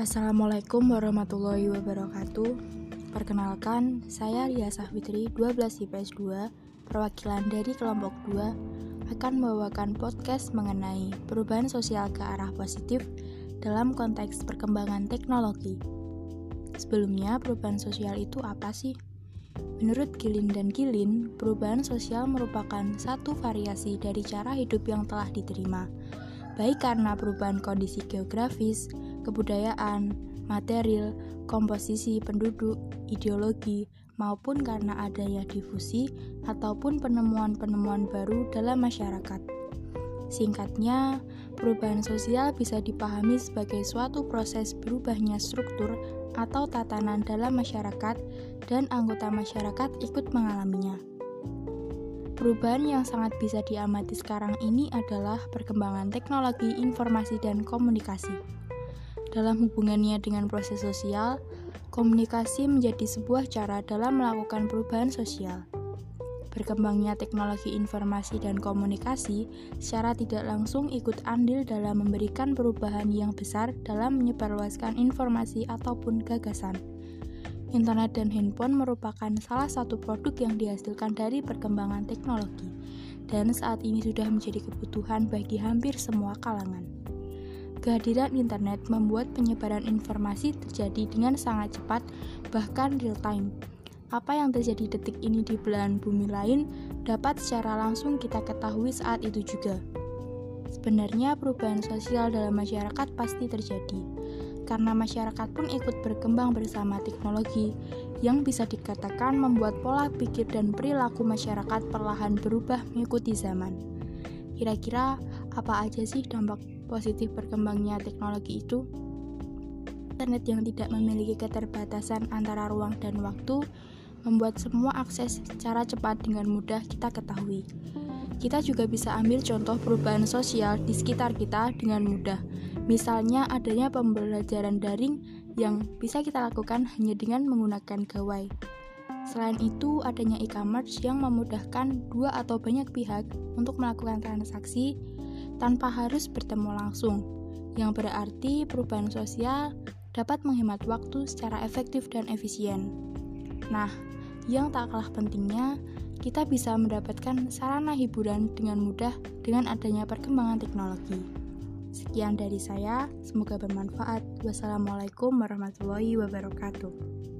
Assalamualaikum warahmatullahi wabarakatuh. Perkenalkan, saya Ria Sahwitri, 12 IPS 2 Perwakilan dari kelompok 2 Akan membawakan podcast mengenai perubahan sosial ke arah positif Dalam konteks perkembangan teknologi. Sebelumnya, perubahan sosial itu apa sih? Menurut Gilin dan Gilin, perubahan sosial merupakan satu variasi dari cara hidup yang telah diterima baik karena perubahan kondisi geografis, kebudayaan, material, komposisi penduduk, ideologi, maupun karena adanya difusi ataupun penemuan-penemuan baru dalam masyarakat. Singkatnya, perubahan sosial bisa dipahami sebagai suatu proses berubahnya struktur atau tatanan dalam masyarakat, dan anggota masyarakat ikut mengalaminya. Perubahan yang sangat bisa diamati sekarang ini adalah perkembangan teknologi informasi dan komunikasi. Dalam hubungannya dengan proses sosial, komunikasi menjadi sebuah cara dalam melakukan perubahan sosial. Berkembangnya teknologi informasi dan komunikasi secara tidak langsung ikut andil dalam memberikan perubahan yang besar dalam menyebarluaskan informasi ataupun gagasan. Internet dan handphone merupakan salah satu produk yang dihasilkan dari perkembangan teknologi, dan saat ini sudah menjadi kebutuhan bagi hampir semua kalangan. Kehadiran internet membuat penyebaran informasi terjadi dengan sangat cepat, bahkan real time. Apa yang terjadi detik ini di belahan bumi lain dapat secara langsung kita ketahui saat itu juga. Sebenarnya perubahan sosial dalam masyarakat pasti terjadi, karena masyarakat pun ikut berkembang bersama teknologi, yang bisa dikatakan membuat pola pikir dan perilaku masyarakat perlahan berubah mengikuti zaman. Kira-kira apa aja sih dampak positif berkembangnya teknologi itu, internet yang tidak memiliki keterbatasan antara ruang dan waktu membuat semua akses secara cepat dengan mudah kita ketahui. Kita juga bisa ambil contoh perubahan sosial di sekitar kita dengan mudah. Misalnya adanya pembelajaran daring yang bisa kita lakukan hanya dengan menggunakan gawai. Selain itu, adanya e-commerce yang memudahkan dua atau banyak pihak untuk melakukan transaksi tanpa harus bertemu langsung, yang berarti perubahan sosial dapat menghemat waktu secara efektif dan efisien. Nah, yang tak kalah pentingnya, kita bisa mendapatkan sarana hiburan dengan mudah dengan adanya perkembangan teknologi. Sekian dari saya, semoga bermanfaat. Wassalamualaikum warahmatullahi wabarakatuh.